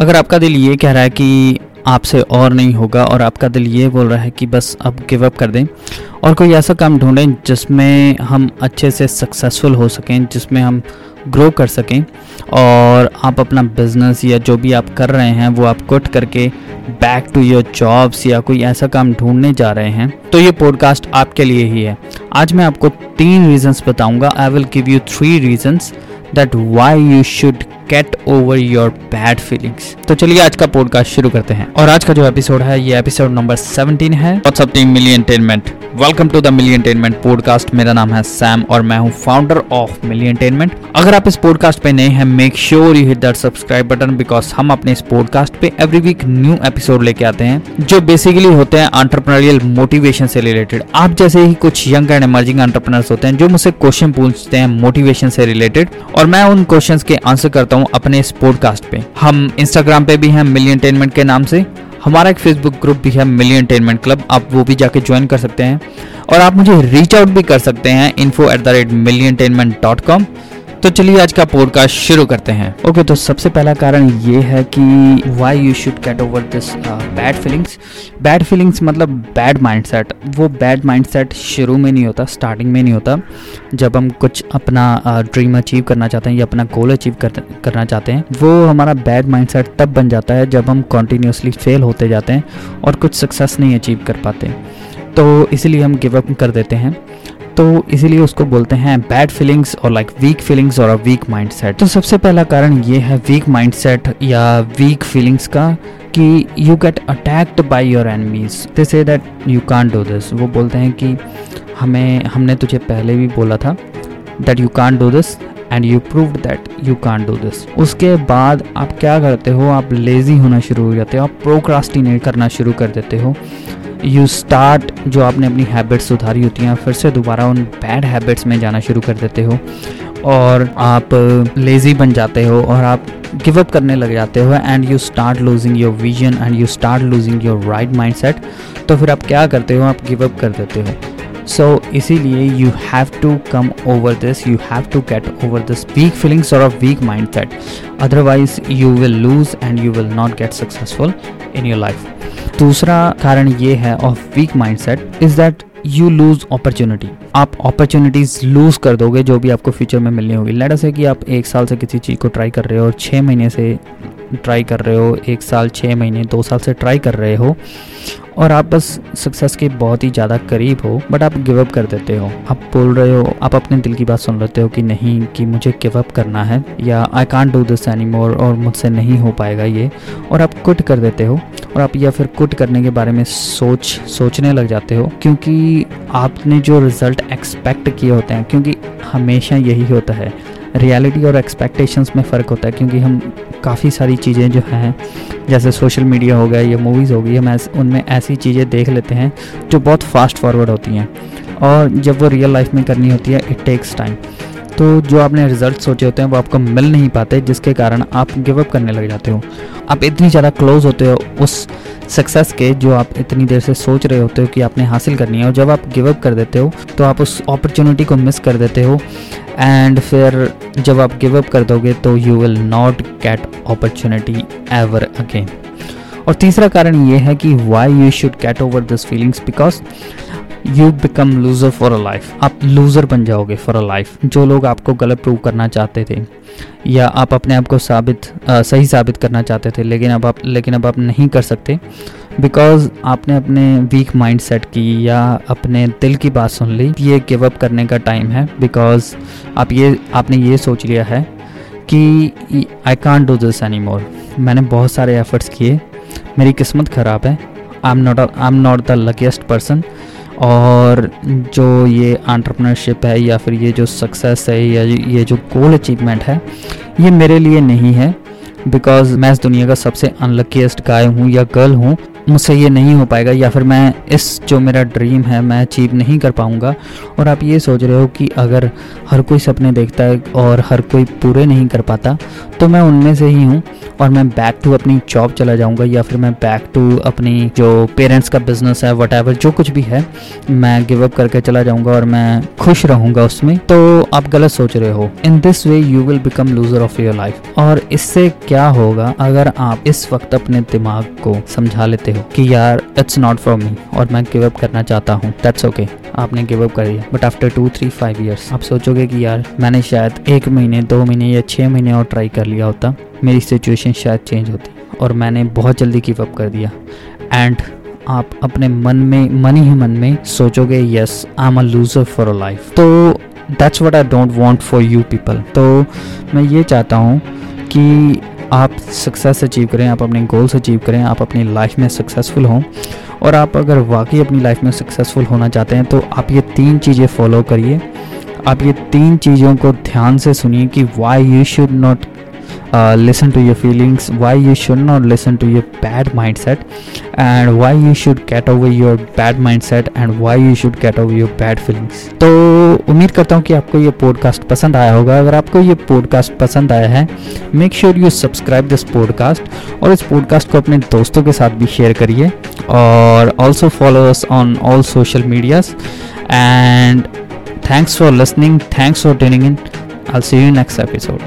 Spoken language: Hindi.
अगर आपका दिल ये कह रहा है कि आपसे और नहीं होगा और आपका दिल ये बोल रहा है कि बस अब गिव अप कर दें, और कोई ऐसा काम ढूंढें जिसमें हम अच्छे से सक्सेसफुल हो सकें, जिसमें हम ग्रो कर सकें, और आप अपना बिज़नेस या जो भी आप कर रहे हैं, वो आप कुट करके बैक टू योर जॉब्स या कोई ऐसा काम ढूँढने जा रहे हैं तो ये पॉडकास्ट आपके लिए ही है। आज मैं आपको तीन रीजंस बताऊँगा। I will give you three reasons that why you should get over your bad feelings तो चलिए आज का पॉडकास्ट शुरू करते हैं। और आज का जो एपिसोड है, ये एपिसोड नंबर 17 है। Team million entertainment welcome to the million entertainment podcast मेरा नाम है सैम और मैं हूँ फाउंडर ऑफ़ मिलियन टेनमेंट अगर आप इस पॉडकास्ट पे नए हैं make sure you hit that subscribe button because हम अपने इस पॉडकास्ट पे एवरी वीक न्यू एपिसोड लेके आते हैं, जो बेसिकली होते हैं एंटरप्रेन्योरियल मोटिवेशन से रिलेटेड आप जैसे ही कुछ यंग एंड इमर्जिंग एंटरप्रेनर्स होते हैं, जो मुझसे क्वेश्चन पूछते हैं मोटिवेशन से रिलेटेड और मैं उन क्वेश्चन के आंसर करता हूँ अपने इस पॉडकास्ट पे। हम इंस्टाग्राम पे भी हैं मिली एंटेनमेंट के नाम से। हमारा एक फेसबुक ग्रुप भी है मिली एंटेनमेंट क्लब आप वो भी जाके ज्वाइन कर सकते हैं। और आप मुझे रीच आउट भी कर सकते हैं info at the rate milli entertainment dot com तो चलिए आज का पॉडकास्ट शुरू करते हैं। ओके okay, तो सबसे पहला कारण ये है कि why you should get over this bad feelings bad feelings मतलब बैड माइंडसेट वो बैड माइंडसेट शुरू में नहीं होता स्टार्टिंग में नहीं होता। जब हम कुछ अपना ड्रीम uh, अचीव करना चाहते हैं या अपना गोल अचीव कर, करना चाहते हैं वो हमारा बैड माइंडसेट तब बन जाता है जब हम कॉन्टीन्यूसली फेल होते जाते हैं और कुछ सक्सेस नहीं अचीव कर पाते। तो इसीलिए हम गिव अप कर देते हैं। तो इसीलिए उसको बोलते हैं बैड फीलिंग्स और लाइक वीक फीलिंग्स और अ वीक माइंडसेट तो सबसे पहला कारण ये है वीक माइंडसेट या वीक फीलिंग्स का कि you get attacked by your enemies they say that you can't do this वो बोलते हैं कि हमें, हमने तुझे पहले भी बोला था that you can't do this and you prove that you can't do this उसके बाद आप क्या करते हो? आप लेज़ी होना शुरू हो जाते हो, आप प्रोक्रास्टिनेट करना शुरू कर देते हो। यू स्टार्ट जो आपने अपनी हैबिट्स सुधारी होती हैं, फिर से दोबारा उन बैड हैबिट्स में जाना शुरू कर देते हो और आप लेज़ी बन जाते हो और आप गिव अप करने लग जाते हो and you start losing your vision and you start losing your right mind तो फिर आप क्या करते हो? आप गिव अप कर देते हो। So, इसीलिए you have to come over this you have to get over this weak feelings और a weak mind set otherwise you will lose and you will not get successful in your life दूसरा कारण ये है of weak mindset is that you lose opportunity आप अपॉर्चुनिटीज़ लूज कर दोगे जो भी आपको फ्यूचर में मिलनी होगी. लेटर से कि आप एक साल से किसी चीज़ को ट्राई कर रहे हो और छः महीने से ट्राई कर रहे हो, एक साल छः महीने, दो साल से ट्राई कर रहे हो, और आप बस सक्सेस के बहुत ही ज़्यादा करीब हो बट आप गिव अप कर देते हो। आप बोल रहे हो, आप अपने दिल की बात सुन लेते हो कि नहीं, कि मुझे गिव अप करना है, या I can't do this any more और मुझसे नहीं हो पाएगा ये, और आप कुट कर देते हो, और आप या फिर कुट करने के बारे में सोच, सोचने लग जाते हो, क्योंकि आपने जो रिज़ल्ट एक्सपेक्ट किए होते हैं, क्योंकि हमेशा यही होता है। रियलिटी और एक्सपेक्टेशंस में फ़र्क होता है क्योंकि हम काफ़ी सारी चीज़ें जो हैं जैसे सोशल मीडिया हो गया या मूवीज़ हो गई हम ऐस, उनमें ऐसी चीज़ें देख लेते हैं जो बहुत फास्ट फॉरवर्ड होती हैं। और जब वो रियल लाइफ में करनी होती है इट टेक्स टाइम तो जो आपने रिज़ल्ट सोचे होते हैं, वो आपको मिल नहीं पाते, जिसके कारण आप गिव अप करने लग जाते हो। आप इतनी ज़्यादा क्लोज होते हो उस सक्सेस के जो आप इतनी देर से सोच रहे होते हो कि आपने हासिल करनी है, और जब आप गिव अप कर देते हो तो आप उस अपॉर्चुनिटी को मिस कर देते हो एंड फिर जब आप गिव अप कर दोगे तो you will not get opportunity ever again और तीसरा कारण ये है कि why you should get over this feelings because you become loser for a life आप लूज़र बन जाओगे फॉर अ लाइफ जो लोग आपको गलत प्रूव करना चाहते थे या आप अपने आप को साबित आ, सही साबित करना चाहते थे लेकिन अब आप लेकिन अब आप नहीं कर सकते बिकॉज़ आपने अपने वीक माइंड सेट की या अपने दिल की बात सुन ली ये गिव अप करने का टाइम है बिकॉज़ आप ये आपने ये सोच लिया है कि I can't do this any more मैंने बहुत सारे एफर्ट्स किए मेरी किस्मत ख़राब है I am not I am not the luckiest person और जो ये आंट्रप्रनरशिप है या फिर ये जो सक्सेस है या ये जो गोल अचीवमेंट है, ये मेरे लिए नहीं है बिकॉज़ मैं इस दुनिया का सबसे अनलकीस्ट गाय हूँ या गर्ल हूँ। मुझसे ये नहीं हो पाएगा या फिर मैं इस जो मेरा ड्रीम है, मैं अचीव नहीं कर पाऊँगा। और आप ये सोच रहे हो कि अगर हर कोई सपने देखता है और हर कोई पूरे नहीं कर पाता तो मैं उनमें से ही हूँ और मैं बैक टू अपनी जॉब चला जाऊँगा या फिर मैं बैक टू अपनी जो पेरेंट्स का बिज़नेस है वट जो कुछ भी है, मैं गिव अप करके चला जाऊँगा और मैं खुश रहूँगा उसमें। तो आप गलत सोच रहे हो। In this way you will become loser of your life और इससे क्या होगा, अगर आप इस वक्त अपने दिमाग को समझा लेते हो कि यार इट्स नॉट फॉर मी और मैं गिव अप करना चाहता हूँ दैट्स ओके आपने गिव अप कर दिया but after two three five years आप सोचोगे कि यार, मैंने शायद एक महीने, दो महीने या छः महीने और ट्राई कर लिया होता. मेरी सिचुएशन शायद चेंज होती. और मैंने बहुत जल्दी गिव अप कर दिया. एंड आप अपने मन में, मन ही मन में सोचोगे yes I am a loser for a life तो that's what I don't want for you people तो मैं ये चाहता हूँ कि आप सक्सेस अचीव करें, आप अपने गोल्स अचीव करें, आप अपनी लाइफ में सक्सेसफुल हों. और आप अगर वाकई अपनी लाइफ में सक्सेसफुल होना चाहते हैं तो आप ये तीन चीज़ें फॉलो करिए। आप ये तीन चीज़ों को ध्यान से सुनिए कि why you should not listen to your feelings why you should you listen to your bad mind set and why you should get get your bad mind set and why you should get over your bad feelings तो उम्मीद करता हूँ कि आपको ये पॉडकास्ट पसंद आया होगा। अगर आपको ये पॉडकास्ट पसंद आया है make sure you subscribe this podcast और इस पॉडकास्ट को अपने दोस्तों के साथ भी शेयर करिए, और also followers on all social medias and thanks for listening thanks for tuning in all see you next episode